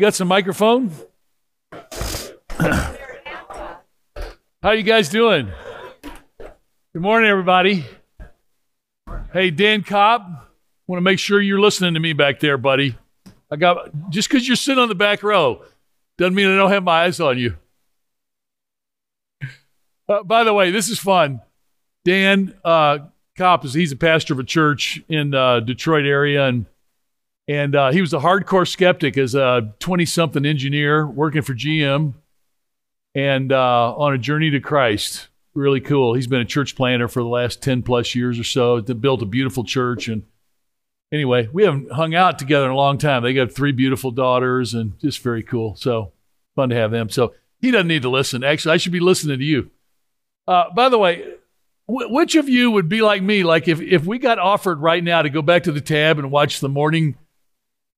You got some microphone? How you guys doing? Good morning, everybody. Hey, Dan Cobb, want to make sure you're listening to me back there, buddy. I got just because you're sitting on the back row doesn't mean I don't have my eyes on you. Uh, by the way, this is fun. Dan uh, Cobb is he's a pastor of a church in uh, Detroit area, and and uh, he was a hardcore skeptic as a 20 something engineer working for GM, and uh, on a journey to Christ really cool. He's been a church planter for the last 10 plus years or so, they built a beautiful church. And anyway, we haven't hung out together in a long time. They got three beautiful daughters and just very cool. So fun to have them. So he doesn't need to listen. Actually, I should be listening to you. Uh, by the way, which of you would be like me? Like if, if we got offered right now to go back to the tab and watch the morning,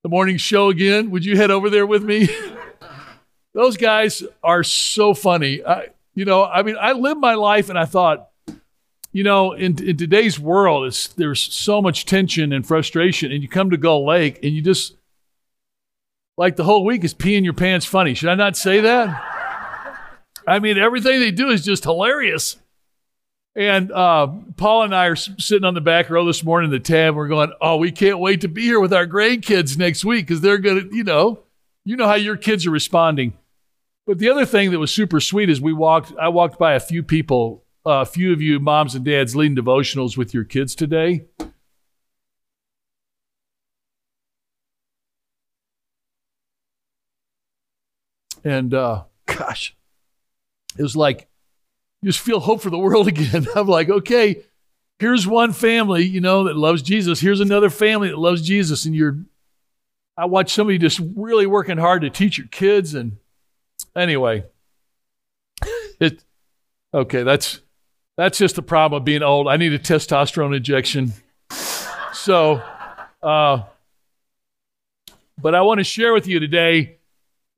the morning show again, would you head over there with me? Those guys are so funny. I, you know, I mean, I lived my life and I thought, you know, in, in today's world, it's, there's so much tension and frustration, and you come to Gull Lake and you just, like the whole week is peeing your pants funny. Should I not say that? I mean, everything they do is just hilarious. And uh, Paul and I are sitting on the back row this morning in the tab. We're going, oh, we can't wait to be here with our grandkids next week because they're going to, you know, you know how your kids are responding. But the other thing that was super sweet is we walked. I walked by a few people, uh, a few of you moms and dads leading devotionals with your kids today. And uh, gosh, it was like just feel hope for the world again. I'm like, okay, here's one family, you know, that loves Jesus. Here's another family that loves Jesus, and you're. I watch somebody just really working hard to teach your kids and Anyway, it okay. That's that's just the problem of being old. I need a testosterone injection. So, uh, but I want to share with you today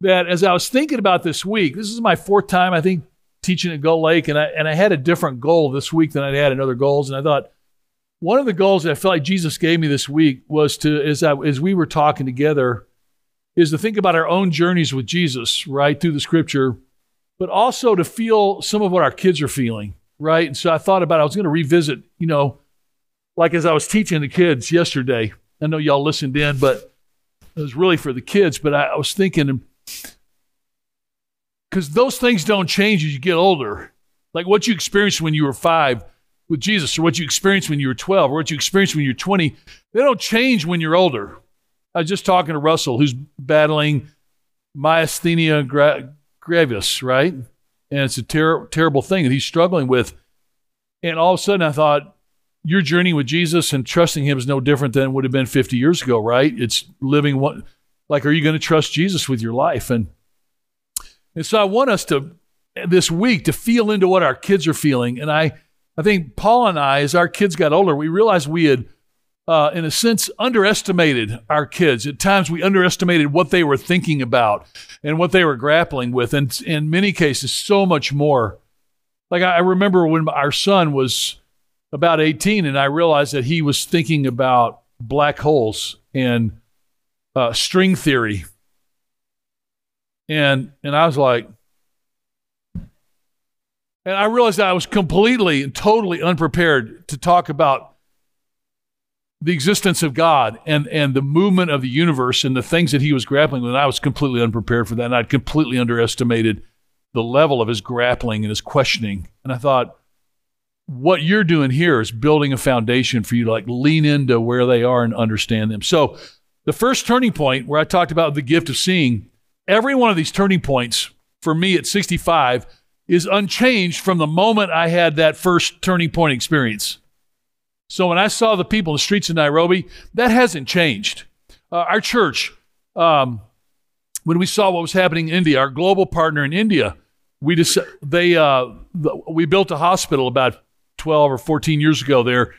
that as I was thinking about this week, this is my fourth time I think teaching at Gull Lake, and I and I had a different goal this week than I'd had in other goals, and I thought one of the goals that I felt like Jesus gave me this week was to as I, as we were talking together is to think about our own journeys with Jesus, right, through the scripture, but also to feel some of what our kids are feeling, right? And so I thought about I was going to revisit, you know, like as I was teaching the kids yesterday. I know y'all listened in, but it was really for the kids. But I, I was thinking, because those things don't change as you get older. Like what you experienced when you were five with Jesus, or what you experienced when you were 12, or what you experienced when you're 20, they don't change when you're older. I was just talking to Russell, who's battling myasthenia gra- gravis, right? And it's a ter- terrible thing that he's struggling with. And all of a sudden, I thought, your journey with Jesus and trusting Him is no different than it would have been 50 years ago, right? It's living what, like, are you going to trust Jesus with your life? And and so I want us to this week to feel into what our kids are feeling. And I, I think Paul and I, as our kids got older, we realized we had uh, in a sense, underestimated our kids. At times, we underestimated what they were thinking about and what they were grappling with, and in many cases, so much more. Like I remember when our son was about 18, and I realized that he was thinking about black holes and uh, string theory, and and I was like, and I realized that I was completely and totally unprepared to talk about the existence of God and and the movement of the universe and the things that he was grappling with. And I was completely unprepared for that, and I'd completely underestimated the level of his grappling and his questioning. And I thought, what you're doing here is building a foundation for you to like lean into where they are and understand them. So, the first turning point where I talked about the gift of seeing, every one of these turning points for me at 65 is unchanged from the moment I had that first turning point experience. So when I saw the people in the streets of Nairobi, that hasn't changed. Uh, our church, um, when we saw what was happening in India, our global partner in India, we just they uh, we built a hospital about 12 or 14 years ago there,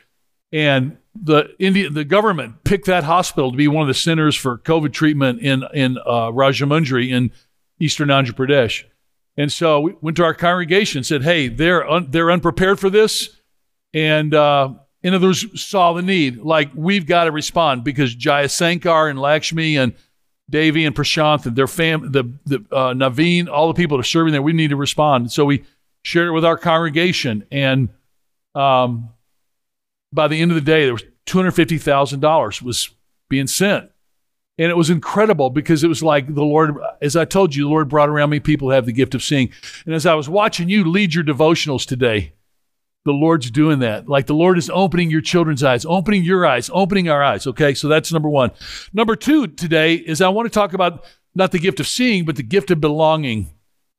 and the India the government picked that hospital to be one of the centers for COVID treatment in in uh, Rajahmundry in eastern Andhra Pradesh. And so we went to our congregation and said, "Hey, they're un- they're unprepared for this, and uh, in other words, saw the need. Like we've got to respond because Jayasankar and Lakshmi and Davy and Prashant and their fam, the, the uh, Naveen, all the people that are serving there, we need to respond. So we shared it with our congregation. And um, by the end of the day, there was $250,000 was being sent. And it was incredible because it was like the Lord, as I told you, the Lord brought around me people who have the gift of seeing. And as I was watching you lead your devotionals today, the Lord's doing that. Like the Lord is opening your children's eyes, opening your eyes, opening our eyes. Okay, so that's number one. Number two today is I want to talk about not the gift of seeing, but the gift of belonging.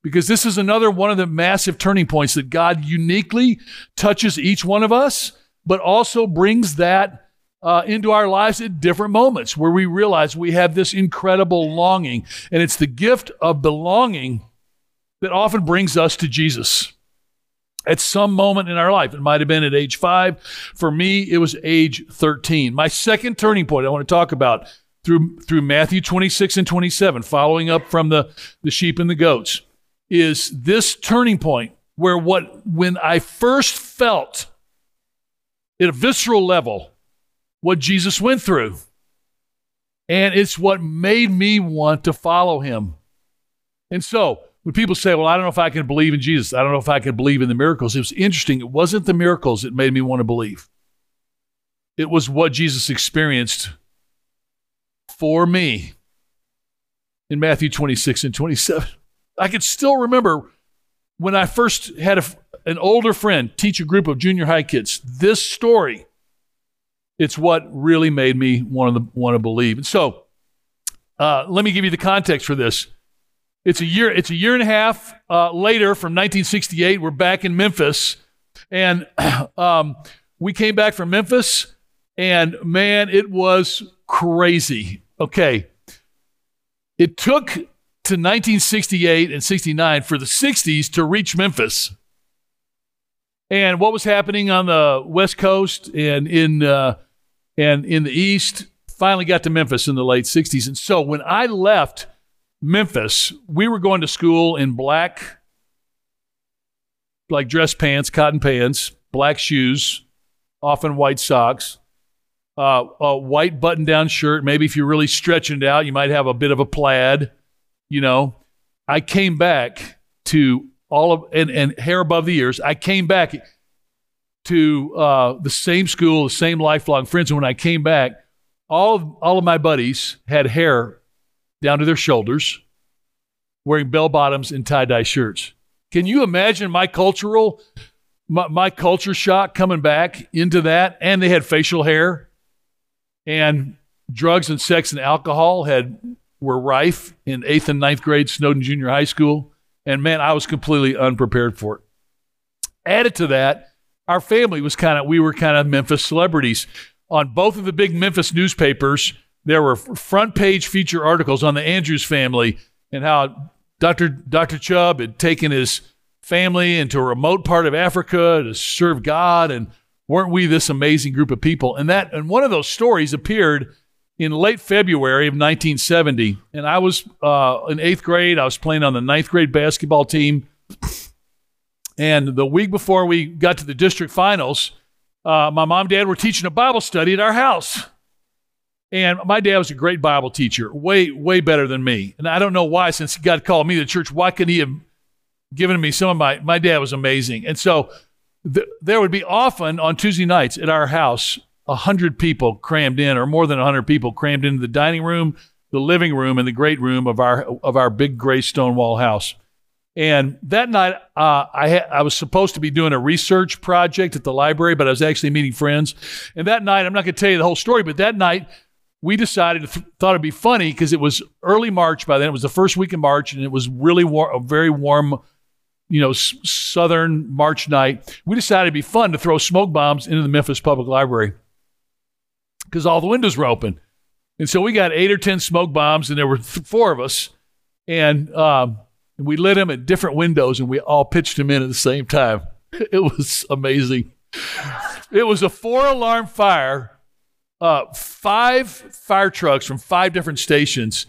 Because this is another one of the massive turning points that God uniquely touches each one of us, but also brings that uh, into our lives at different moments where we realize we have this incredible longing. And it's the gift of belonging that often brings us to Jesus at some moment in our life. It might have been at age five. For me, it was age 13. My second turning point I want to talk about through, through Matthew 26 and 27, following up from the, the sheep and the goats, is this turning point where what, when I first felt at a visceral level, what Jesus went through. And it's what made me want to follow him. And so, when people say, Well, I don't know if I can believe in Jesus, I don't know if I can believe in the miracles, it was interesting. It wasn't the miracles that made me want to believe, it was what Jesus experienced for me in Matthew 26 and 27. I can still remember when I first had a, an older friend teach a group of junior high kids this story it's what really made me want to want to believe. And so, uh, let me give you the context for this. It's a year. It's a year and a half uh, later from 1968. We're back in Memphis, and um, we came back from Memphis, and man, it was crazy. Okay, it took to 1968 and 69 for the 60s to reach Memphis. And what was happening on the West Coast and in uh, and in the East, finally got to Memphis in the late 60s. And so when I left Memphis, we were going to school in black, like dress pants, cotton pants, black shoes, often white socks, uh, a white button down shirt. Maybe if you're really stretching it out, you might have a bit of a plaid, you know. I came back to all of, and, and hair above the ears. I came back to uh, the same school, the same lifelong friends. And when I came back, all of, all of my buddies had hair down to their shoulders, wearing bell bottoms and tie dye shirts. Can you imagine my cultural, my, my culture shock coming back into that? And they had facial hair, and drugs and sex and alcohol had were rife in eighth and ninth grade Snowden Junior High School. And man, I was completely unprepared for it. Added to that, our family was kind of we were kind of Memphis celebrities. On both of the big Memphis newspapers, there were front page feature articles on the Andrews family and how Dr. Dr. Chub had taken his family into a remote part of Africa to serve God and weren't we this amazing group of people? And that and one of those stories appeared in late February of 1970, and I was uh, in eighth grade. I was playing on the ninth grade basketball team and the week before we got to the district finals, uh, my mom and dad were teaching a Bible study at our house. And my dad was a great Bible teacher, way, way better than me. And I don't know why, since God called me to church, why couldn't he have given me some of my, my dad was amazing. And so th- there would be often on Tuesday nights at our house, a hundred people crammed in, or more than a hundred people crammed into the dining room, the living room, and the great room of our, of our big gray stone wall house. And that night, uh, I, ha- I was supposed to be doing a research project at the library, but I was actually meeting friends. And that night, I'm not going to tell you the whole story, but that night, we decided, th- thought it'd be funny because it was early March by then. It was the first week in March, and it was really war- a very warm, you know, s- southern March night. We decided it'd be fun to throw smoke bombs into the Memphis Public Library because all the windows were open. And so we got eight or 10 smoke bombs, and there were th- four of us. And, um, we lit them at different windows and we all pitched them in at the same time. It was amazing. It was a four alarm fire. Uh, five fire trucks from five different stations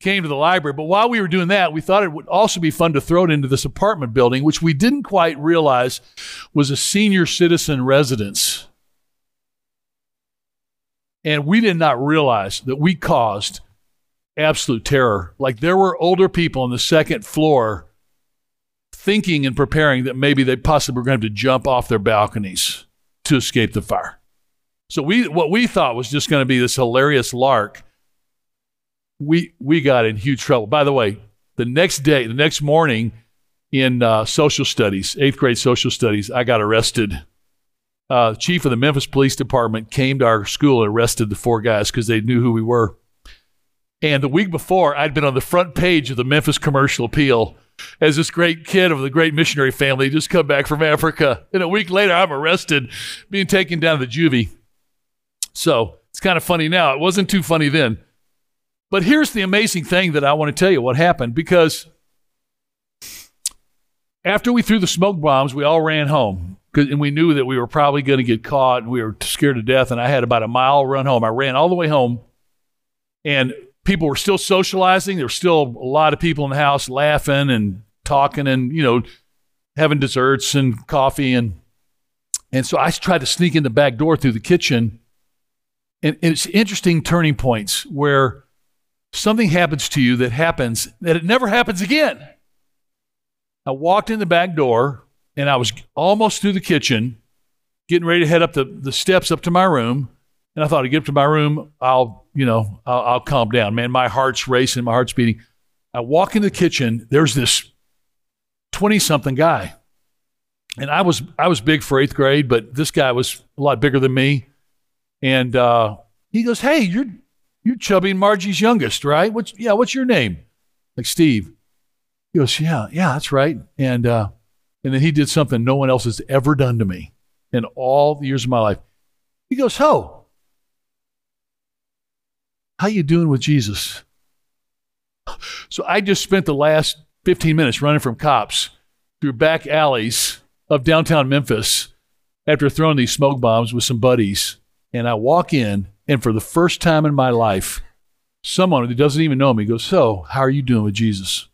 came to the library. But while we were doing that, we thought it would also be fun to throw it into this apartment building, which we didn't quite realize was a senior citizen residence. And we did not realize that we caused absolute terror. Like there were older people on the second floor thinking and preparing that maybe they possibly were going to have to jump off their balconies to escape the fire. So we what we thought was just going to be this hilarious lark. We we got in huge trouble. By the way, the next day, the next morning, in uh, social studies, eighth grade social studies, I got arrested. Uh, chief of the Memphis Police Department came to our school and arrested the four guys because they knew who we were. And the week before, I'd been on the front page of the Memphis Commercial Appeal as this great kid of the great missionary family just come back from Africa. And a week later, I'm arrested, being taken down to the juvie. So it's kind of funny now. It wasn't too funny then. But here's the amazing thing that I want to tell you what happened because after we threw the smoke bombs, we all ran home and we knew that we were probably going to get caught and we were scared to death. And I had about a mile run home. I ran all the way home and people were still socializing. There were still a lot of people in the house laughing and talking and, you know, having desserts and coffee. And, and so I tried to sneak in the back door through the kitchen and it's interesting turning points where something happens to you that happens that it never happens again. I walked in the back door and I was almost through the kitchen, getting ready to head up the, the steps up to my room. And I thought, I get up to my room, I'll, you know, I'll, I'll calm down. Man, my heart's racing, my heart's beating. I walk into the kitchen, there's this 20 something guy. And I was I was big for eighth grade, but this guy was a lot bigger than me. And uh, he goes, "Hey, you're you're Chubby and Margie's youngest, right? What's yeah? What's your name?" Like Steve. He goes, "Yeah, yeah, that's right." And uh, and then he did something no one else has ever done to me in all the years of my life. He goes, "Ho, how you doing with Jesus?" So I just spent the last 15 minutes running from cops through back alleys of downtown Memphis after throwing these smoke bombs with some buddies and I walk in, and for the first time in my life, someone who doesn't even know me goes, So, how are you doing with Jesus?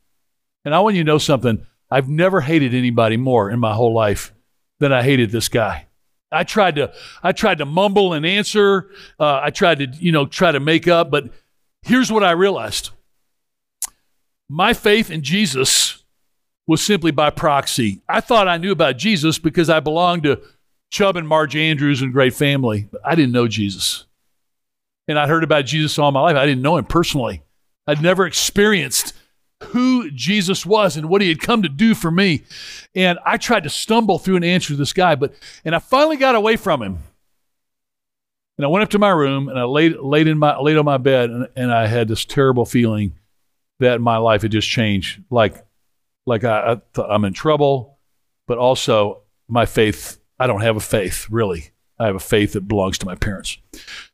And I want you to know something. I've never hated anybody more in my whole life than I hated this guy. I tried to, I tried to mumble and answer. Uh, I tried to, you know, try to make up. But here's what I realized: my faith in Jesus was simply by proxy. I thought I knew about Jesus because I belonged to Chub and Marge Andrews and great family. But I didn't know Jesus. And I'd heard about Jesus all my life. I didn't know him personally. I'd never experienced who Jesus was and what he had come to do for me. And I tried to stumble through an answer to this guy, but and I finally got away from him. And I went up to my room and I laid laid in my laid on my bed and, and I had this terrible feeling that my life had just changed. Like like I, I I'm in trouble, but also my faith I don't have a faith, really. I have a faith that belongs to my parents.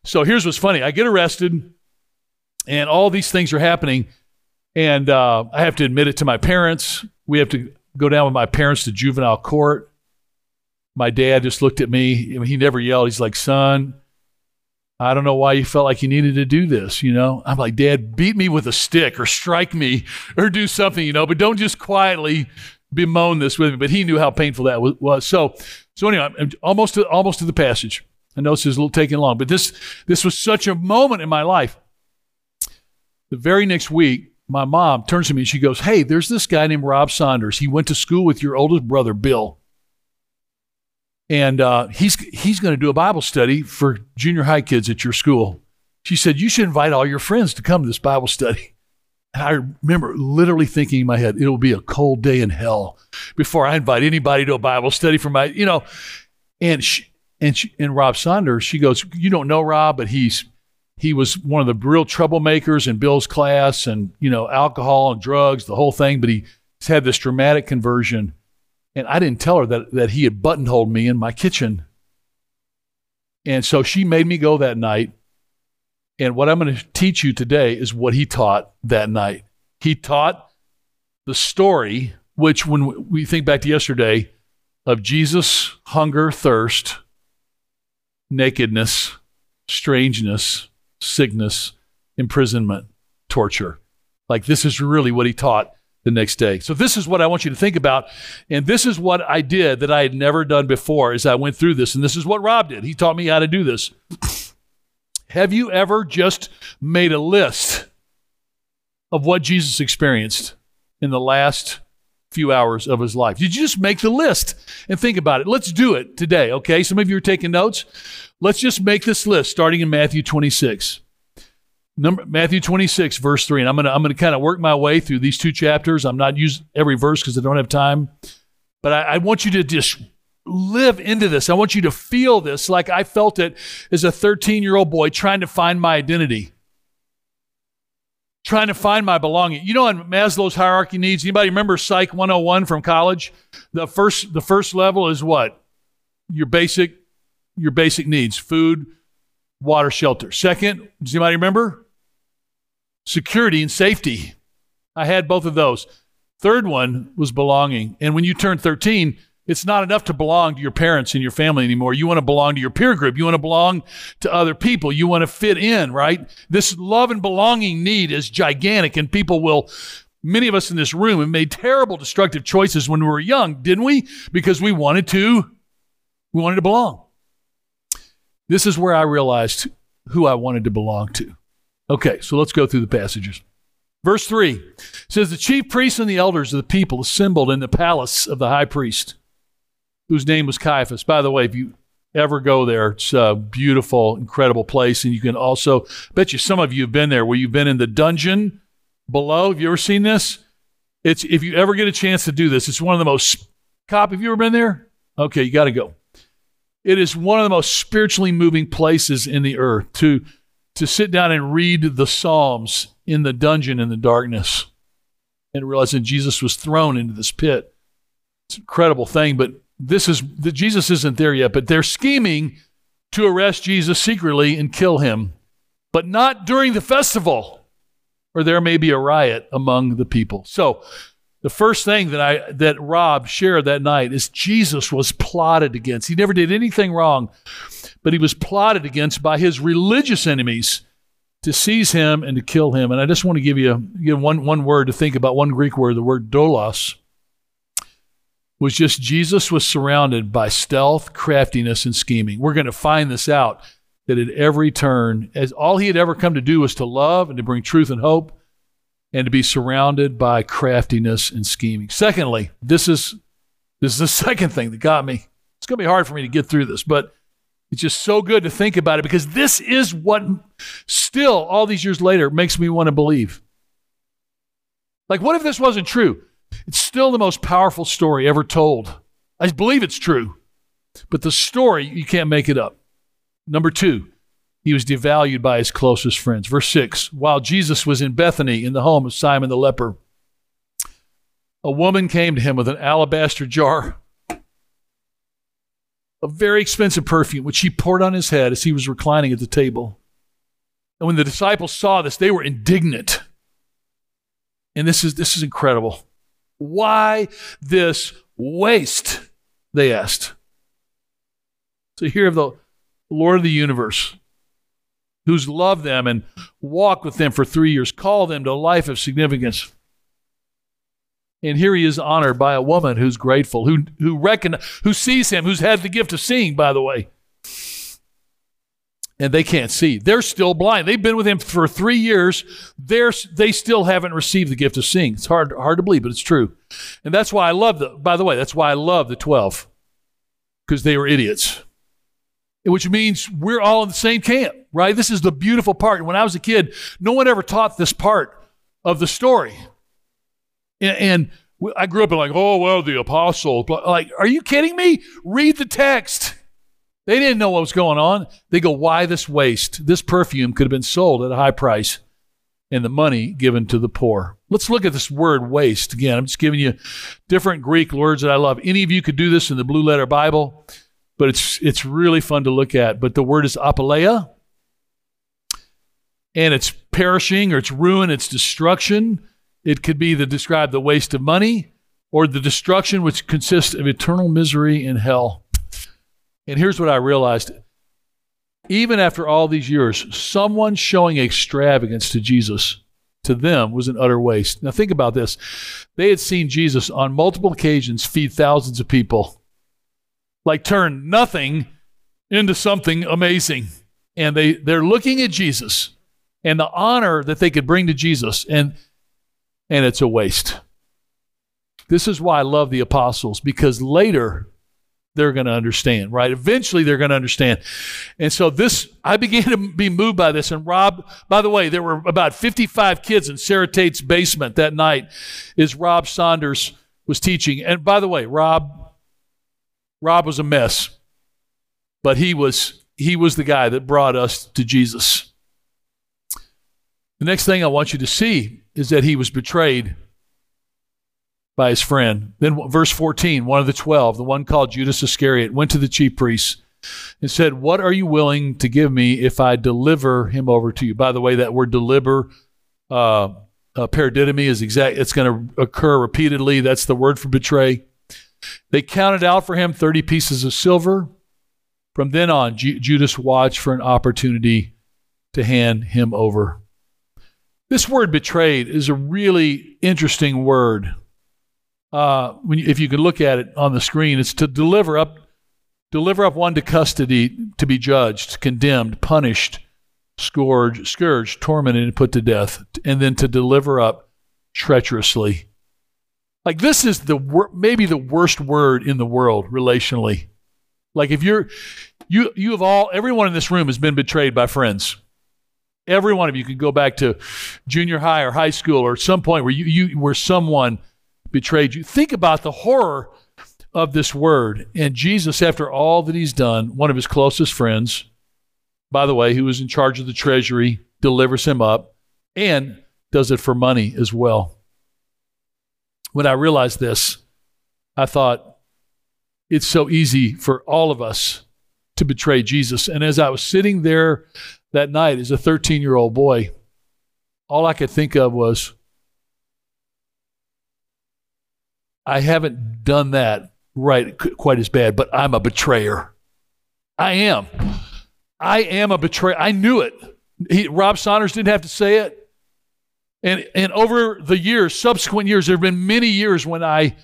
So here's what's funny I get arrested, and all these things are happening. And uh, I have to admit it to my parents. We have to go down with my parents to juvenile court. My dad just looked at me. He never yelled. He's like, son, I don't know why you felt like you needed to do this, you know? I'm like, Dad, beat me with a stick or strike me or do something, you know, but don't just quietly bemoan this with me. But he knew how painful that was. So so anyway, I'm almost to, almost to the passage. I know this is a little taking long, but this this was such a moment in my life. The very next week, my mom turns to me and she goes, "Hey, there's this guy named Rob Saunders. He went to school with your oldest brother, Bill, and uh, he's he's going to do a Bible study for junior high kids at your school." She said, "You should invite all your friends to come to this Bible study." And I remember literally thinking in my head, it'll be a cold day in hell before I invite anybody to a Bible study for my, you know. And she, and she, and Rob Saunders, she goes, you don't know Rob, but he's he was one of the real troublemakers in Bill's class, and you know, alcohol and drugs, the whole thing. But he's had this dramatic conversion, and I didn't tell her that that he had buttonholed me in my kitchen. And so she made me go that night and what I'm going to teach you today is what he taught that night. He taught the story, which, when we think back to yesterday, of Jesus' hunger, thirst, nakedness, strangeness, sickness, imprisonment, torture. Like, this is really what he taught the next day. So this is what I want you to think about. And this is what I did that I had never done before as I went through this. And this is what Rob did. He taught me how to do this. Have you ever just made a list of what Jesus experienced in the last few hours of his life. Did you just make the list and think about it? Let's do it today, okay? Some of you are taking notes. Let's just make this list starting in Matthew 26. Number, Matthew 26, verse 3. And I'm going to I'm gonna kind of work my way through these two chapters. I'm not using every verse because I don't have time. But I, I want you to just live into this. I want you to feel this like I felt it as a 13 year old boy trying to find my identity trying to find my belonging. You know, in Maslow's hierarchy needs, anybody remember Psych 101 from college? The first, the first level is what? Your basic, your basic needs: food, water, shelter. Second, does anybody remember? Security and safety. I had both of those. Third one was belonging. And when you turn 13, it's not enough to belong to your parents and your family anymore. You want to belong to your peer group. You want to belong to other people. You want to fit in, right? This love and belonging need is gigantic, and people will. Many of us in this room have made terrible, destructive choices when we were young, didn't we? Because we wanted to, we wanted to belong. This is where I realized who I wanted to belong to. Okay, so let's go through the passages. Verse 3 says, The chief priests and the elders of the people assembled in the palace of the high priest whose name was Caiaphas. By the way, if you ever go there, it's a beautiful, incredible place. And you can also, bet you some of you have been there where you've been in the dungeon below. Have you ever seen this? It's if you ever get a chance to do this, it's one of the most cop. Have you ever been there? Okay, you got to go. It is one of the most spiritually moving places in the earth to to sit down and read the Psalms in the dungeon in the darkness and realize that Jesus was thrown into this pit. It's an incredible thing, but this is that Jesus isn't there yet, but they're scheming to arrest Jesus secretly and kill him, but not during the festival, or there may be a riot among the people. So, the first thing that I that Rob shared that night is Jesus was plotted against. He never did anything wrong, but he was plotted against by his religious enemies to seize him and to kill him. And I just want to give you, give one one word to think about, one Greek word, the word dolos was just Jesus was surrounded by stealth, craftiness, and scheming. We're going to find this out that at every turn, as all he had ever come to do was to love and to bring truth and hope and to be surrounded by craftiness and scheming. Secondly, this is this is the second thing that got me. It's going to be hard for me to get through this, but it's just so good to think about it because this is what still all these years later makes me want to believe. Like what if this wasn't true? It's still the most powerful story ever told. I believe it's true, but the story, you can't make it up. Number two, he was devalued by his closest friends. Verse 6 While Jesus was in Bethany in the home of Simon the leper, a woman came to him with an alabaster jar of very expensive perfume, which she poured on his head as he was reclining at the table. And when the disciples saw this, they were indignant. And this is, this is incredible. Why this waste? They asked. So hear of the Lord of the universe, who's loved them and walked with them for three years, called them to a life of significance. And here he is honored by a woman who's grateful, who who reckon, who sees him, who's had the gift of seeing, by the way and they can't see. They're still blind. They've been with him for three years. They're, they still haven't received the gift of seeing. It's hard, hard to believe, but it's true. And that's why I love the, by the way, that's why I love the 12, because they were idiots. Which means we're all in the same camp, right? This is the beautiful part. When I was a kid, no one ever taught this part of the story. And, and I grew up in like, oh, well, the apostle. Like, are you kidding me? Read the text. They didn't know what was going on. They go, why this waste? This perfume could have been sold at a high price and the money given to the poor. Let's look at this word waste again. I'm just giving you different Greek words that I love. Any of you could do this in the Blue Letter Bible, but it's it's really fun to look at. But the word is apoleia, and it's perishing or it's ruin, it's destruction. It could be to describe the waste of money or the destruction which consists of eternal misery in hell. And here's what I realized even after all these years, someone showing extravagance to Jesus to them was an utter waste. Now, think about this. They had seen Jesus on multiple occasions feed thousands of people, like turn nothing into something amazing. And they, they're looking at Jesus and the honor that they could bring to Jesus. And and it's a waste. This is why I love the apostles because later they're going to understand, right? Eventually they're going to understand. And so this, I began to be moved by this. And Rob, by the way, there were about 55 kids in Sarah Tate's basement that night as Rob Saunders was teaching. And by the way, Rob, Rob was a mess, but he was, he was the guy that brought us to Jesus. The next thing I want you to see is that he was betrayed by his friend. Then, verse 14, one of the twelve, the one called Judas Iscariot, went to the chief priests and said, What are you willing to give me if I deliver him over to you? By the way, that word deliver, uh, uh, paradidomi is exact, it's going to occur repeatedly. That's the word for betray. They counted out for him 30 pieces of silver. From then on, Ju- Judas watched for an opportunity to hand him over. This word betrayed is a really interesting word uh, when you, if you can look at it on the screen, it's to deliver up, deliver up one to custody to be judged, condemned, punished, scourged, scourged, tormented, and put to death, and then to deliver up treacherously. Like this is the wor- maybe the worst word in the world relationally. Like if you're you you have all everyone in this room has been betrayed by friends. Every one of you can go back to junior high or high school or some point where you, you where someone betrayed you. Think about the horror of this word. And Jesus, after all that he's done, one of his closest friends, by the way, who was in charge of the treasury, delivers him up and does it for money as well. When I realized this, I thought it's so easy for all of us to betray Jesus. And as I was sitting there that night as a 13 year old boy, all I could think of was, I haven't done that right quite as bad, but I'm a betrayer. I am. I am a betrayer. I knew it. He, Rob Saunders didn't have to say it. And, and over the years, subsequent years, there have been many years when I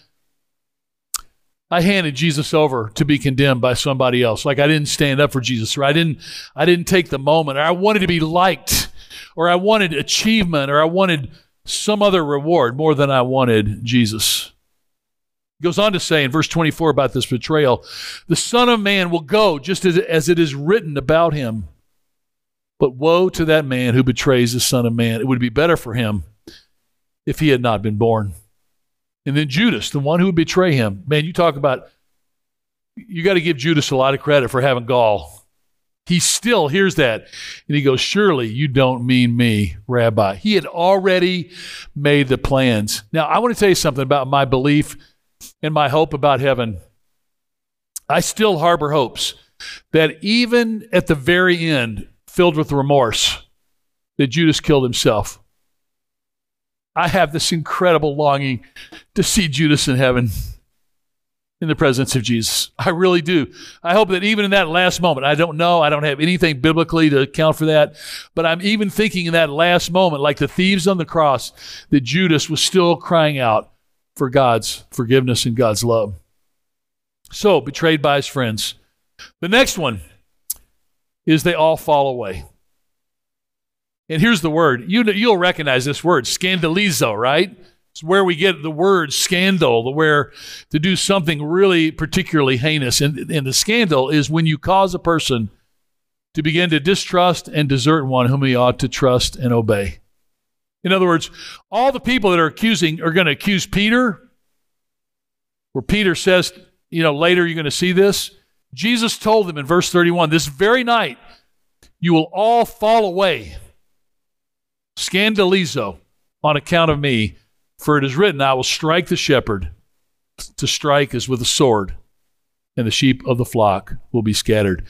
I handed Jesus over to be condemned by somebody else. Like I didn't stand up for Jesus, or I didn't I didn't take the moment, or I wanted to be liked, or I wanted achievement, or I wanted some other reward more than I wanted Jesus He goes on to say in verse 24 about this betrayal the Son of Man will go just as, as it is written about him. But woe to that man who betrays the Son of Man. It would be better for him if he had not been born. And then Judas, the one who would betray him. Man, you talk about, you got to give Judas a lot of credit for having gall. He still hears that and he goes, Surely you don't mean me, Rabbi. He had already made the plans. Now, I want to tell you something about my belief and my hope about heaven, I still harbor hopes that even at the very end, filled with remorse, that Judas killed himself. I have this incredible longing to see Judas in heaven in the presence of Jesus. I really do. I hope that even in that last moment, I don't know, I don't have anything biblically to account for that, but I'm even thinking in that last moment, like the thieves on the cross, that Judas was still crying out, for God's forgiveness and God's love. So, betrayed by his friends. The next one is they all fall away. And here's the word. You, you'll recognize this word, scandalizo, right? It's where we get the word scandal, the where to do something really particularly heinous. And, and the scandal is when you cause a person to begin to distrust and desert one whom he ought to trust and obey. In other words, all the people that are accusing are going to accuse Peter, where Peter says, you know, later you're going to see this. Jesus told them in verse 31 this very night, you will all fall away, scandalizo, on account of me. For it is written, I will strike the shepherd. To strike is with a sword, and the sheep of the flock will be scattered.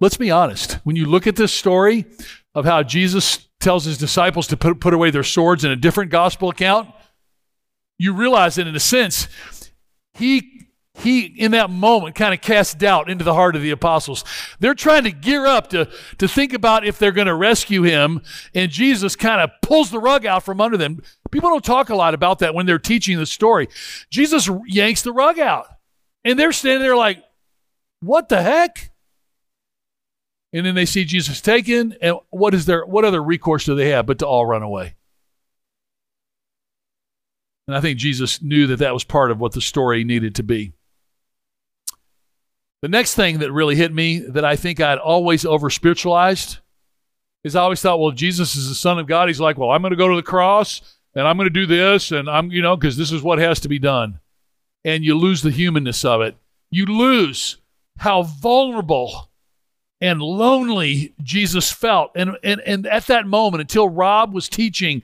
Let's be honest. When you look at this story of how Jesus tells his disciples to put, put away their swords in a different gospel account, you realize that in a sense, he he in that moment kind of casts doubt into the heart of the apostles they're trying to gear up to, to think about if they're going to rescue him and jesus kind of pulls the rug out from under them people don't talk a lot about that when they're teaching the story jesus yanks the rug out and they're standing there like what the heck and then they see Jesus taken, and what is their what other recourse do they have but to all run away? And I think Jesus knew that that was part of what the story needed to be. The next thing that really hit me that I think I'd always over spiritualized is I always thought, well, Jesus is the Son of God. He's like, well, I'm going to go to the cross and I'm going to do this and I'm, you know, because this is what has to be done. And you lose the humanness of it. You lose how vulnerable and lonely Jesus felt. And, and, and at that moment, until Rob was teaching,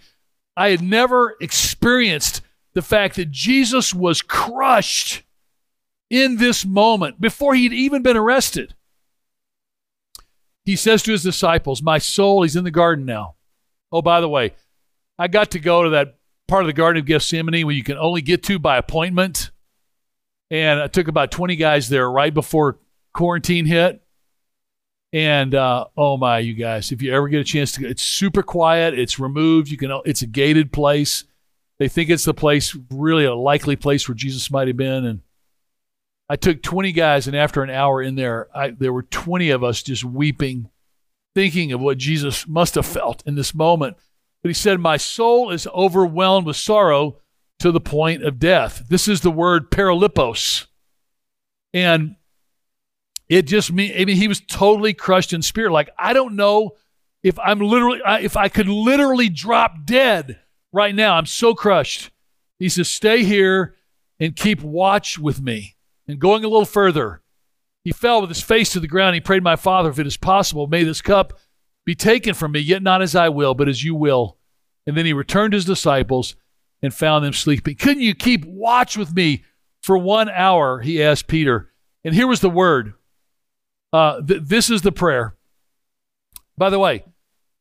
I had never experienced the fact that Jesus was crushed in this moment before he'd even been arrested. He says to his disciples, My soul, he's in the garden now. Oh, by the way, I got to go to that part of the Garden of Gethsemane where you can only get to by appointment. And I took about 20 guys there right before quarantine hit. And uh, oh my, you guys, if you ever get a chance to, go, it's super quiet. It's removed. You can. It's a gated place. They think it's the place, really a likely place where Jesus might have been. And I took 20 guys, and after an hour in there, I, there were 20 of us just weeping, thinking of what Jesus must have felt in this moment. But he said, My soul is overwhelmed with sorrow to the point of death. This is the word perilupos. And it just mean I mean he was totally crushed in spirit. Like I don't know if I'm literally if I could literally drop dead right now. I'm so crushed. He says, "Stay here and keep watch with me." And going a little further, he fell with his face to the ground. He prayed, My Father, if it is possible, may this cup be taken from me, yet not as I will, but as you will. And then he returned to his disciples and found them sleeping. Couldn't you keep watch with me for one hour? He asked Peter. And here was the word. Uh, th- this is the prayer. By the way,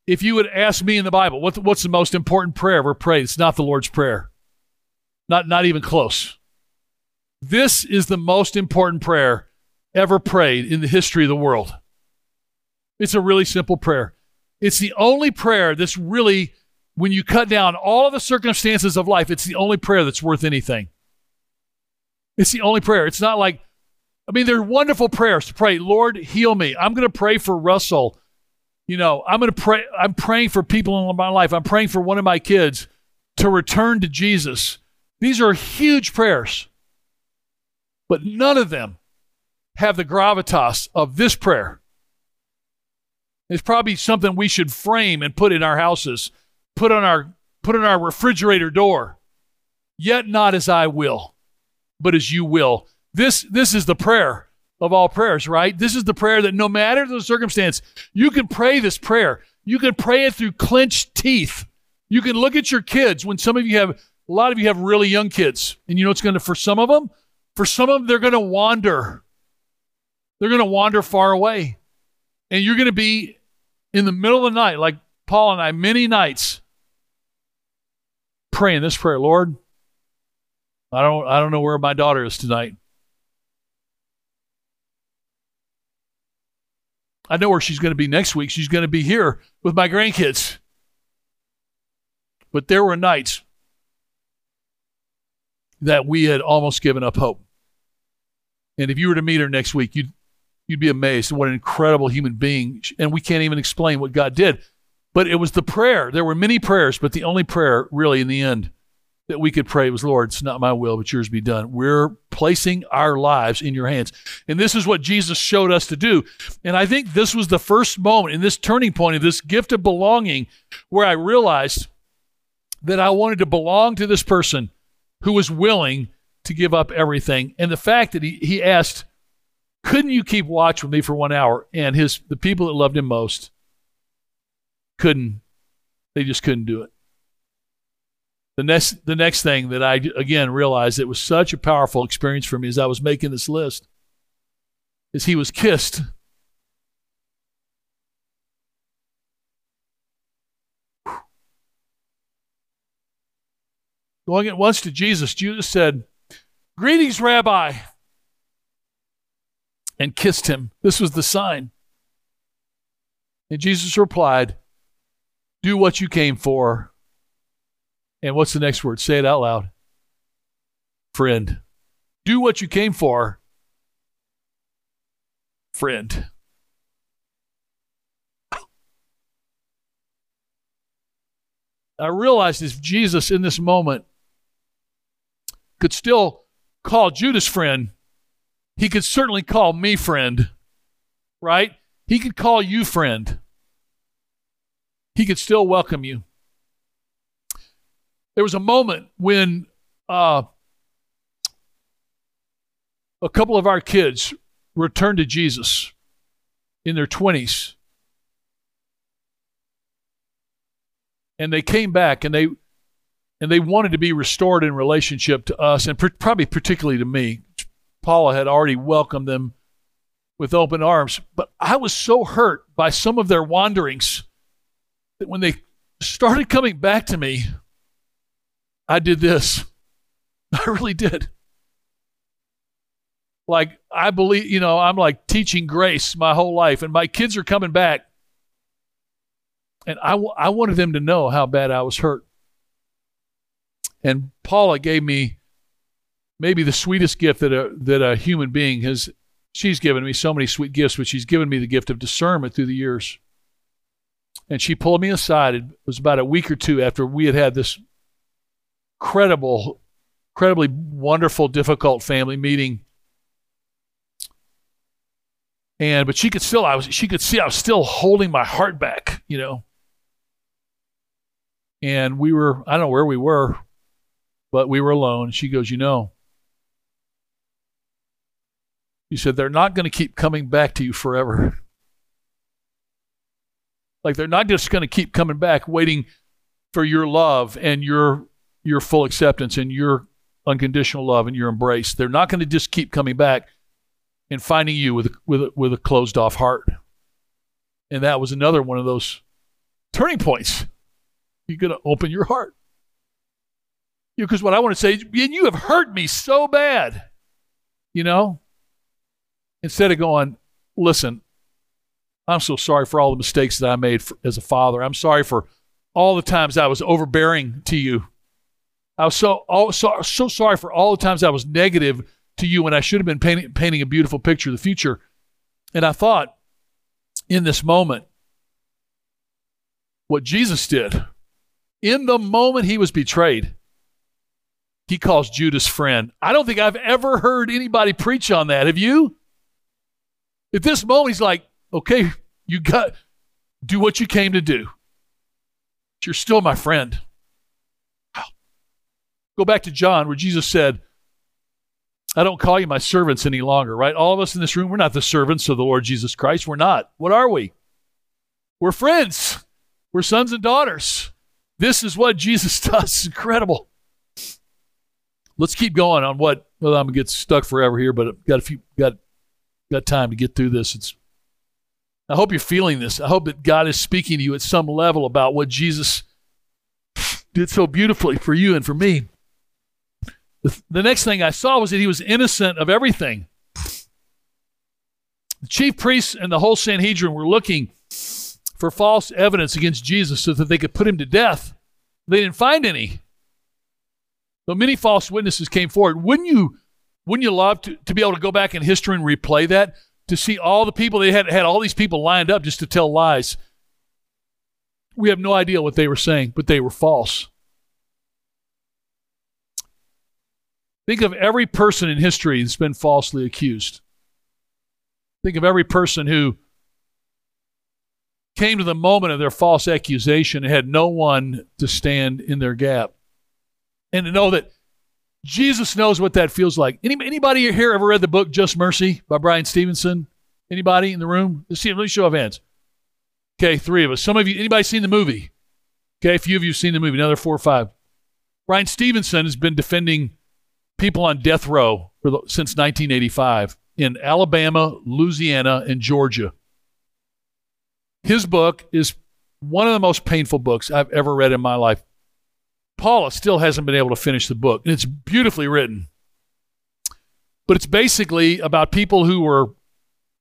if you would ask me in the Bible, what, what's the most important prayer ever prayed? It's not the Lord's Prayer. Not, not even close. This is the most important prayer ever prayed in the history of the world. It's a really simple prayer. It's the only prayer that's really, when you cut down all of the circumstances of life, it's the only prayer that's worth anything. It's the only prayer. It's not like, I mean, they're wonderful prayers to pray, Lord, heal me. I'm going to pray for Russell. You know, I'm going to pray, I'm praying for people in my life. I'm praying for one of my kids to return to Jesus. These are huge prayers. But none of them have the gravitas of this prayer. It's probably something we should frame and put in our houses, put on our put on our refrigerator door. Yet not as I will, but as you will. This this is the prayer of all prayers, right? This is the prayer that no matter the circumstance, you can pray this prayer. You can pray it through clenched teeth. You can look at your kids when some of you have a lot of you have really young kids, and you know it's going to for some of them for some of them, they're going to wander. They're going to wander far away. And you're going to be in the middle of the night, like Paul and I, many nights, praying this prayer Lord, I don't, I don't know where my daughter is tonight. I know where she's going to be next week. She's going to be here with my grandkids. But there were nights that we had almost given up hope. And if you were to meet her next week, you'd you'd be amazed at what an incredible human being. And we can't even explain what God did. But it was the prayer. There were many prayers, but the only prayer really in the end that we could pray was, Lord, it's not my will, but yours be done. We're placing our lives in your hands. And this is what Jesus showed us to do. And I think this was the first moment in this turning point of this gift of belonging where I realized that I wanted to belong to this person who was willing to give up everything. And the fact that he, he asked, couldn't you keep watch with me for one hour? And his the people that loved him most couldn't. They just couldn't do it. The next the next thing that I again realized it was such a powerful experience for me as I was making this list is he was kissed. Going at once to Jesus, Jesus said, Greetings, Rabbi, and kissed him. This was the sign. And Jesus replied, Do what you came for. And what's the next word? Say it out loud. Friend. Do what you came for. Friend. I realized if Jesus in this moment could still call Judas friend, he could certainly call me friend, right? He could call you friend. He could still welcome you. There was a moment when uh, a couple of our kids returned to Jesus in their 20s. And they came back and they and they wanted to be restored in relationship to us and pr- probably particularly to me. Paula had already welcomed them with open arms, but I was so hurt by some of their wanderings that when they started coming back to me, I did this. I really did. Like, I believe, you know, I'm like teaching grace my whole life, and my kids are coming back. And I, w- I wanted them to know how bad I was hurt. And Paula gave me maybe the sweetest gift that a, that a human being has. She's given me so many sweet gifts, but she's given me the gift of discernment through the years. And she pulled me aside. It was about a week or two after we had had this credible, incredibly wonderful, difficult family meeting and but she could still I was she could see I was still holding my heart back, you know. And we were I don't know where we were, but we were alone. She goes, "You know." She said they're not going to keep coming back to you forever. Like they're not just going to keep coming back waiting for your love and your your full acceptance and your unconditional love and your embrace. They're not going to just keep coming back and finding you with with with a closed off heart. And that was another one of those turning points. You're going to open your heart. Because what I want to say, and you have hurt me so bad, you know, instead of going, listen, I'm so sorry for all the mistakes that I made for, as a father. I'm sorry for all the times I was overbearing to you. I was so, all, so, so sorry for all the times I was negative to you when I should have been painting, painting a beautiful picture of the future. And I thought in this moment, what Jesus did, in the moment he was betrayed, he calls Judas friend. I don't think I've ever heard anybody preach on that. Have you? At this moment, he's like, okay, you got, do what you came to do. But you're still my friend. Go back to John, where Jesus said, I don't call you my servants any longer, right? All of us in this room, we're not the servants of the Lord Jesus Christ. We're not. What are we? We're friends. We're sons and daughters. This is what Jesus does. It's incredible. Let's keep going on what well, I'm gonna get stuck forever here, but I've got a few got got time to get through this. It's I hope you're feeling this. I hope that God is speaking to you at some level about what Jesus did so beautifully for you and for me. The, the next thing I saw was that he was innocent of everything. The chief priests and the whole Sanhedrin were looking for false evidence against Jesus so that they could put him to death. They didn't find any. Though many false witnesses came forward, wouldn't you, wouldn't you love to, to be able to go back in history and replay that? To see all the people, they had, had all these people lined up just to tell lies. We have no idea what they were saying, but they were false. Think of every person in history that's been falsely accused. Think of every person who came to the moment of their false accusation and had no one to stand in their gap. And to know that Jesus knows what that feels like. Any, anybody here ever read the book Just Mercy by Bryan Stevenson? Anybody in the room? Let's see, let me show of hands. Okay, three of us. Some of you, anybody seen the movie? Okay, a few of you have seen the movie, another four or five. Bryan Stevenson has been defending people on death row the, since 1985 in Alabama, Louisiana, and Georgia. His book is one of the most painful books I've ever read in my life. Paula still hasn't been able to finish the book, and it's beautifully written. But it's basically about people who were,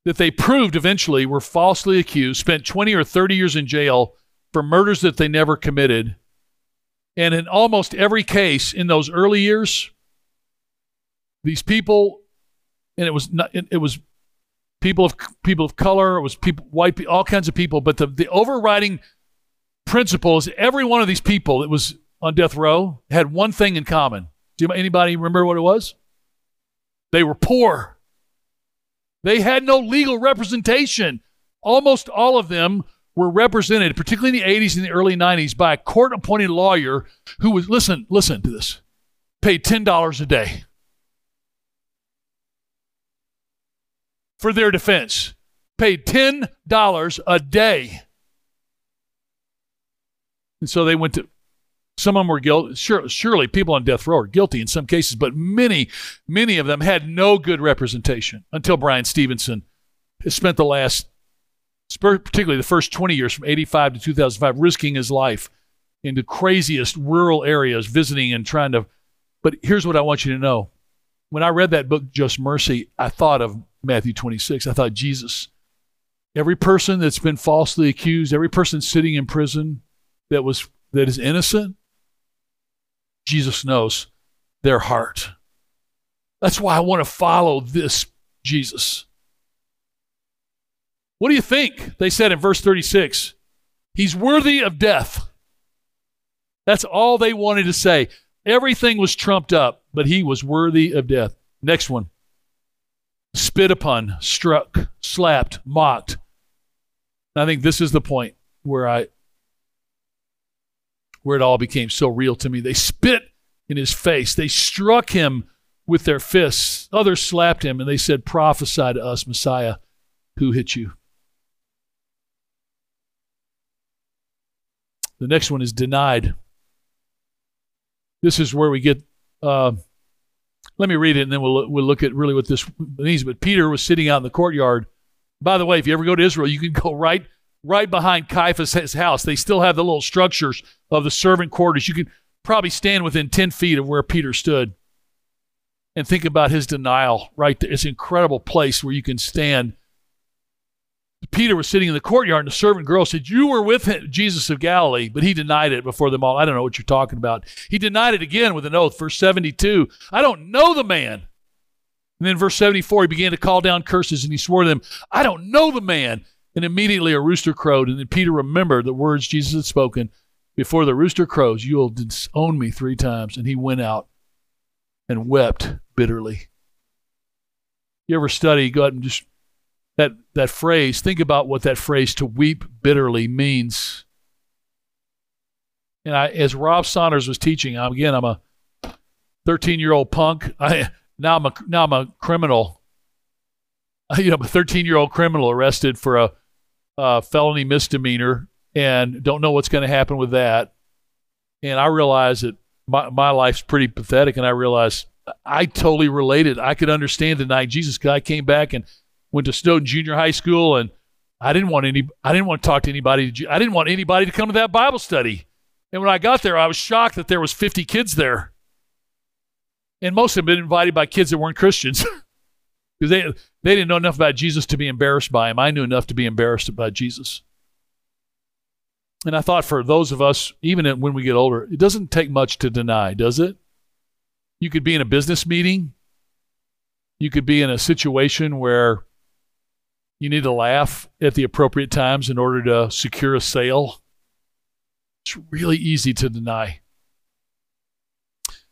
that they proved eventually were falsely accused, spent 20 or 30 years in jail for murders that they never committed. And in almost every case in those early years, these people, and it was not, it, it was people of people of color, it was people white, all kinds of people. But the the overriding principle is every one of these people it was on death row had one thing in common: Do anybody remember what it was? They were poor. They had no legal representation. Almost all of them were represented, particularly in the 80s and the early 90s, by a court appointed lawyer who was, listen, listen to this, paid $10 a day for their defense. Paid $10 a day. And so they went to, some of them were guilty. Sure, surely people on death row are guilty in some cases, but many, many of them had no good representation until Bryan Stevenson has spent the last particularly the first 20 years from 85 to 2005, risking his life in the craziest rural areas, visiting and trying to. But here's what I want you to know. When I read that book, Just Mercy, I thought of Matthew 26. I thought, Jesus, every person that's been falsely accused, every person sitting in prison that was that is innocent, Jesus knows their heart. That's why I want to follow this Jesus. What do you think? They said in verse 36 He's worthy of death. That's all they wanted to say. Everything was trumped up, but he was worthy of death. Next one spit upon, struck, slapped, mocked. I think this is the point where I where it all became so real to me. They spit in his face. They struck him with their fists. Others slapped him and they said, Prophesy to us, Messiah, who hit you? The next one is denied. This is where we get. Uh, let me read it, and then we'll we'll look at really what this means. But Peter was sitting out in the courtyard. By the way, if you ever go to Israel, you can go right right behind Caiaphas' house. They still have the little structures of the servant quarters. You can probably stand within ten feet of where Peter stood, and think about his denial. Right, there. it's an incredible place where you can stand Peter was sitting in the courtyard, and the servant girl said, You were with him, Jesus of Galilee, but he denied it before them all. I don't know what you're talking about. He denied it again with an oath. Verse 72 I don't know the man. And then verse 74, he began to call down curses, and he swore to them, I don't know the man. And immediately a rooster crowed, and then Peter remembered the words Jesus had spoken Before the rooster crows, you'll disown me three times. And he went out and wept bitterly. You ever study, go ahead and just that that phrase, think about what that phrase to weep bitterly means. And I, as Rob Saunders was teaching, I'm, again, I'm a 13 year old punk. I now I'm a now I'm a criminal. You know, a 13 year old criminal arrested for a, a felony misdemeanor, and don't know what's going to happen with that. And I realize that my my life's pretty pathetic, and I realize I totally related. I could understand denying Jesus I came back and went to Snowden Junior High School, and I didn't want any. I didn't want to talk to anybody. I didn't want anybody to come to that Bible study. And when I got there, I was shocked that there was 50 kids there, and most of them been invited by kids that weren't Christians because they they didn't know enough about Jesus to be embarrassed by him. I knew enough to be embarrassed about Jesus. And I thought for those of us, even when we get older, it doesn't take much to deny, does it? You could be in a business meeting. You could be in a situation where you need to laugh at the appropriate times in order to secure a sale. It's really easy to deny.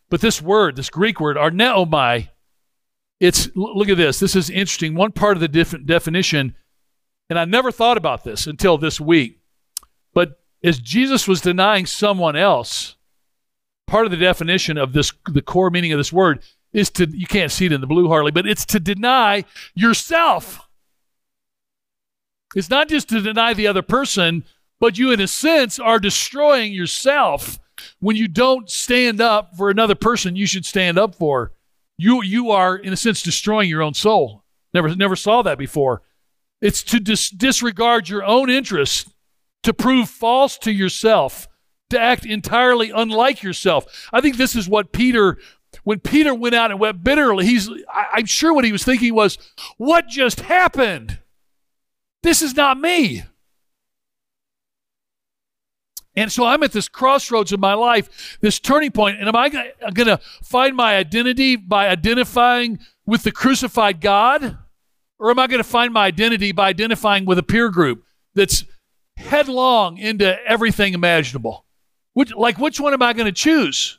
But this word, this Greek word, arneomai, it's look at this. This is interesting. One part of the different definition, and I never thought about this until this week. But as Jesus was denying someone else, part of the definition of this, the core meaning of this word, is to you can't see it in the blue hardly, but it's to deny yourself. It's not just to deny the other person, but you, in a sense, are destroying yourself when you don't stand up for another person you should stand up for. You, you are, in a sense, destroying your own soul. Never, never saw that before. It's to dis- disregard your own interests, to prove false to yourself, to act entirely unlike yourself. I think this is what Peter, when Peter went out and wept bitterly, he's, I, I'm sure what he was thinking was, what just happened? This is not me. And so I'm at this crossroads in my life, this turning point, and am I going to find my identity by identifying with the crucified God? Or am I going to find my identity by identifying with a peer group that's headlong into everything imaginable? Which, like, which one am I going to choose?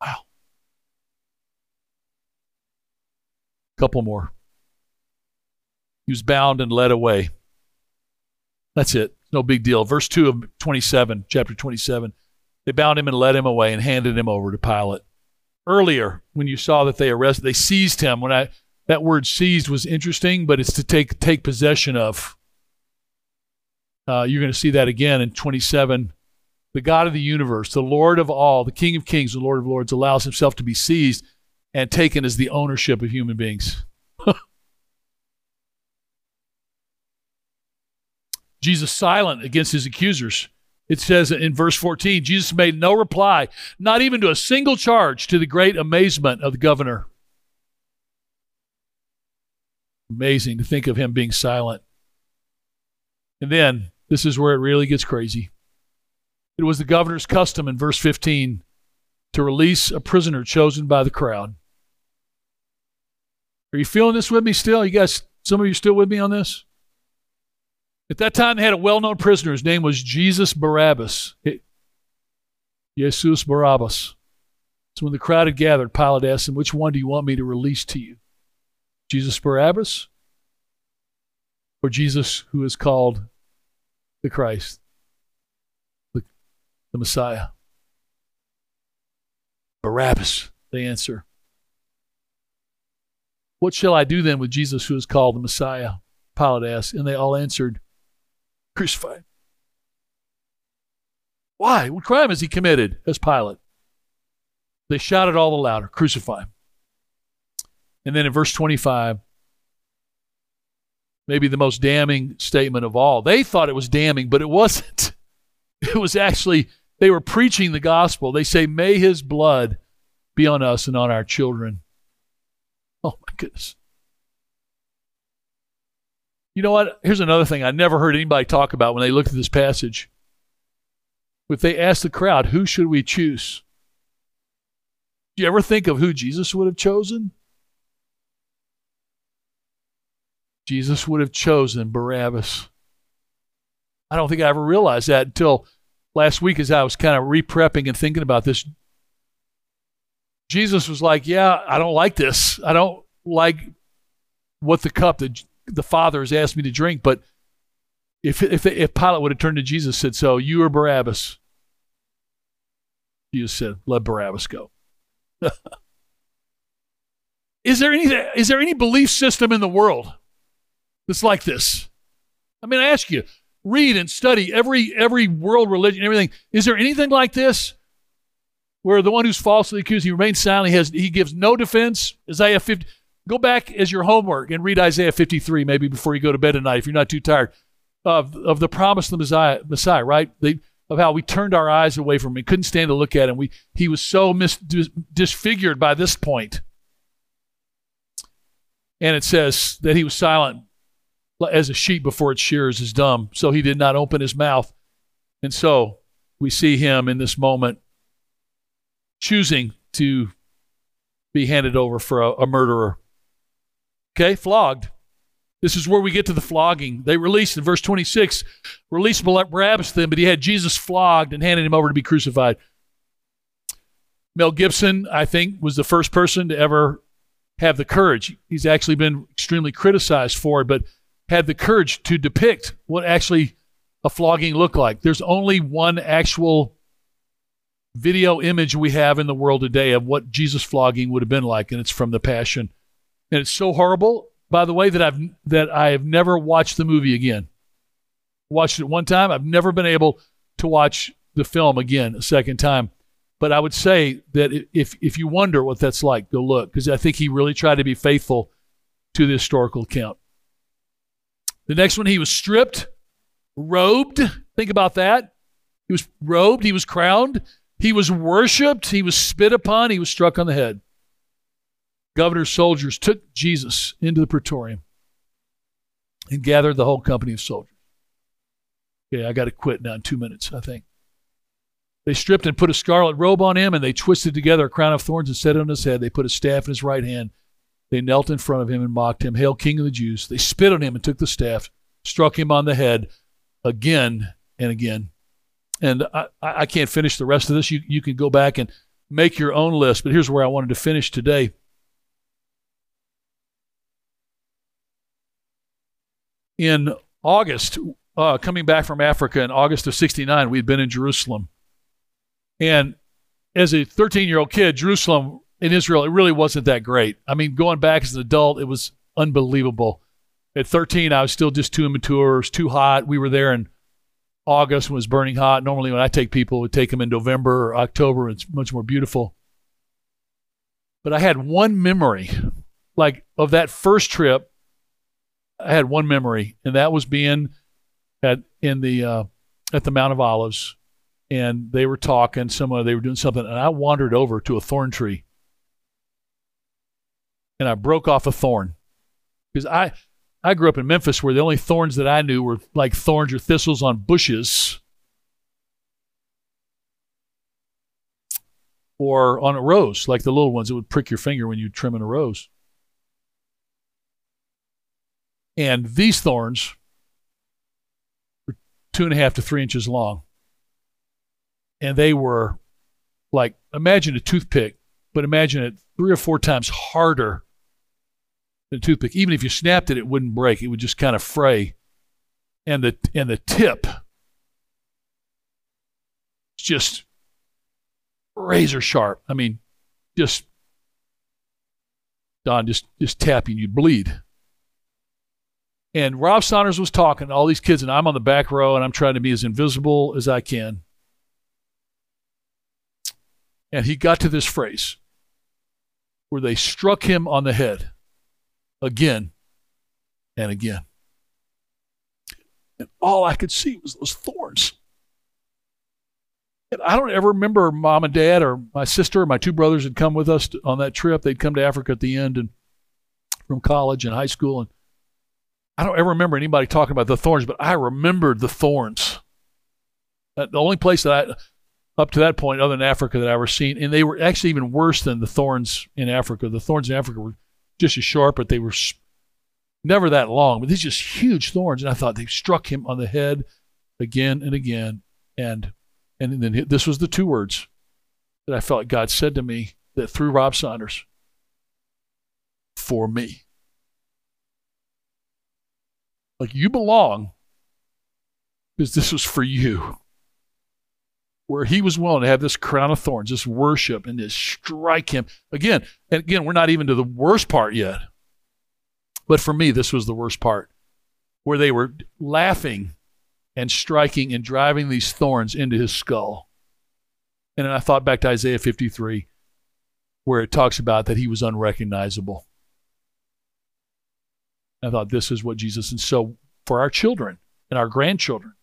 Wow. Couple more. He was bound and led away. That's it. No big deal. Verse 2 of 27, chapter 27. They bound him and led him away and handed him over to Pilate. Earlier, when you saw that they arrested, they seized him. When I that word seized was interesting, but it's to take take possession of. Uh, you're going to see that again in 27. The God of the universe, the Lord of all, the King of kings, the Lord of lords, allows himself to be seized and taken as the ownership of human beings. Jesus silent against his accusers. It says in verse 14, Jesus made no reply, not even to a single charge, to the great amazement of the governor. Amazing to think of him being silent. And then, this is where it really gets crazy. It was the governor's custom in verse 15 to release a prisoner chosen by the crowd. Are you feeling this with me still? You guys, some of you still with me on this? At that time, they had a well known prisoner. His name was Jesus Barabbas. Jesus Barabbas. So when the crowd had gathered, Pilate asked him, Which one do you want me to release to you? Jesus Barabbas or Jesus who is called the Christ, the, the Messiah? Barabbas, they answer. What shall I do then with Jesus who is called the Messiah? Pilate asked, and they all answered, Crucify Why? What crime has he committed? As Pilate. They shouted all the louder, Crucify him. And then in verse 25, maybe the most damning statement of all. They thought it was damning, but it wasn't. It was actually, they were preaching the gospel. They say, May his blood be on us and on our children. Oh my goodness. You know what? Here's another thing I never heard anybody talk about when they looked at this passage. If they asked the crowd, who should we choose? Do you ever think of who Jesus would have chosen? Jesus would have chosen Barabbas. I don't think I ever realized that until last week as I was kind of reprepping and thinking about this. Jesus was like, Yeah, I don't like this. I don't like what the cup that the Father has asked me to drink. But if, if, if Pilate would have turned to Jesus and said, So you are Barabbas, Jesus said, Let Barabbas go. is, there any, is there any belief system in the world that's like this? I mean, I ask you, read and study every every world religion, everything. Is there anything like this? Where the one who's falsely accused, he remains silent, he has he gives no defense. Isaiah 50. Go back as your homework and read Isaiah 53, maybe before you go to bed tonight, if you're not too tired, of, of the promise of the Messiah, Messiah right? Of how we turned our eyes away from him, couldn't stand to look at him. We, he was so mis, disfigured by this point. And it says that he was silent as a sheep before its shears is dumb, so he did not open his mouth. And so we see him in this moment choosing to be handed over for a, a murderer. Okay, flogged. This is where we get to the flogging. They released in verse 26, released Barabbas then, but he had Jesus flogged and handed him over to be crucified. Mel Gibson, I think, was the first person to ever have the courage. He's actually been extremely criticized for it, but had the courage to depict what actually a flogging looked like. There's only one actual video image we have in the world today of what Jesus flogging would have been like, and it's from the Passion. And it's so horrible, by the way, that I've that I have never watched the movie again. Watched it one time. I've never been able to watch the film again a second time. But I would say that if if you wonder what that's like, go look because I think he really tried to be faithful to the historical account. The next one, he was stripped, robed. Think about that. He was robed, he was crowned, he was worshiped, he was spit upon, he was struck on the head. Governor's soldiers took Jesus into the praetorium and gathered the whole company of soldiers. Okay, I got to quit now in two minutes, I think. They stripped and put a scarlet robe on him, and they twisted together a crown of thorns and set it on his head. They put a staff in his right hand they knelt in front of him and mocked him, Hail, King of the Jews. They spit on him and took the staff, struck him on the head again and again. And I, I can't finish the rest of this. You, you can go back and make your own list, but here's where I wanted to finish today. In August, uh, coming back from Africa in August of 69, we'd been in Jerusalem. And as a 13 year old kid, Jerusalem in Israel, it really wasn't that great. I mean, going back as an adult, it was unbelievable. At 13, I was still just too immature. It was too hot. We were there in August when it was burning hot. Normally, when I take people, I take them in November or October. It's much more beautiful. But I had one memory, like of that first trip. I had one memory, and that was being at in the uh, at the Mount of Olives, and they were talking. Someone they were doing something, and I wandered over to a thorn tree, and I broke off a thorn because I I grew up in Memphis where the only thorns that I knew were like thorns or thistles on bushes or on a rose, like the little ones that would prick your finger when you trim in a rose. And these thorns were two and a half to three inches long. And they were like, imagine a toothpick, but imagine it three or four times harder than a toothpick. Even if you snapped it, it wouldn't break. It would just kind of fray. And the and the tip just razor sharp. I mean, just Don, just just tapping, you'd bleed. And Rob Saunders was talking to all these kids, and I'm on the back row, and I'm trying to be as invisible as I can. And he got to this phrase where they struck him on the head again and again. And all I could see was those thorns. And I don't ever remember mom and dad or my sister or my two brothers had come with us on that trip. They'd come to Africa at the end and from college and high school. And I don't ever remember anybody talking about the thorns, but I remembered the thorns. The only place that I, up to that point, other than Africa, that I ever seen, and they were actually even worse than the thorns in Africa. The thorns in Africa were just as sharp, but they were never that long. But these just huge thorns, and I thought they struck him on the head again and again. And and then this was the two words that I felt like God said to me that through Rob Saunders, for me. Like you belong because this was for you. Where he was willing to have this crown of thorns, this worship, and just strike him. Again, and again, we're not even to the worst part yet. But for me, this was the worst part. Where they were laughing and striking and driving these thorns into his skull. And then I thought back to Isaiah 53, where it talks about that he was unrecognizable. I thought this is what Jesus, and so for our children and our grandchildren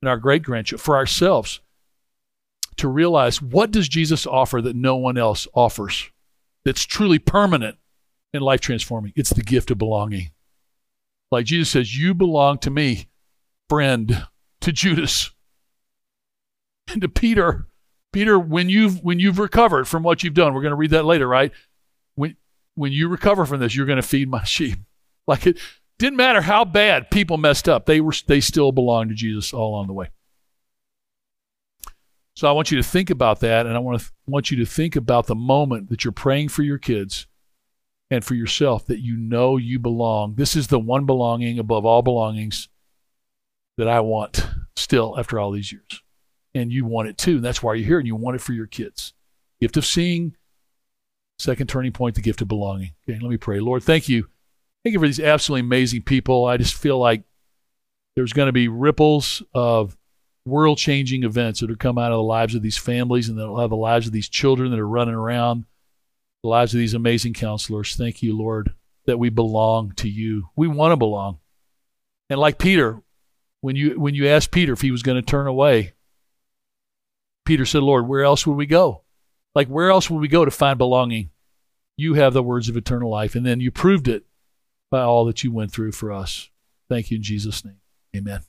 and our great grandchildren, for ourselves, to realize what does Jesus offer that no one else offers that's truly permanent and life transforming? It's the gift of belonging. Like Jesus says, You belong to me, friend, to Judas and to Peter. Peter, when you've when you've recovered from what you've done, we're going to read that later, right? When when you recover from this, you're going to feed my sheep. Like it didn't matter how bad people messed up; they were they still belonged to Jesus all along the way. So I want you to think about that, and I want to th- want you to think about the moment that you're praying for your kids and for yourself that you know you belong. This is the one belonging above all belongings that I want still after all these years. And you want it too. And that's why you're here, and you want it for your kids. Gift of seeing, second turning point, the gift of belonging. Okay, let me pray. Lord, thank you. Thank you for these absolutely amazing people. I just feel like there's going to be ripples of world changing events that are come out of the lives of these families and that'll have the lives of these children that are running around, the lives of these amazing counselors. Thank you, Lord, that we belong to you. We want to belong. And like Peter, when you when you asked Peter if he was going to turn away, Peter said, Lord, where else would we go? Like where else would we go to find belonging? You have the words of eternal life. And then you proved it by all that you went through for us. Thank you in Jesus' name. Amen.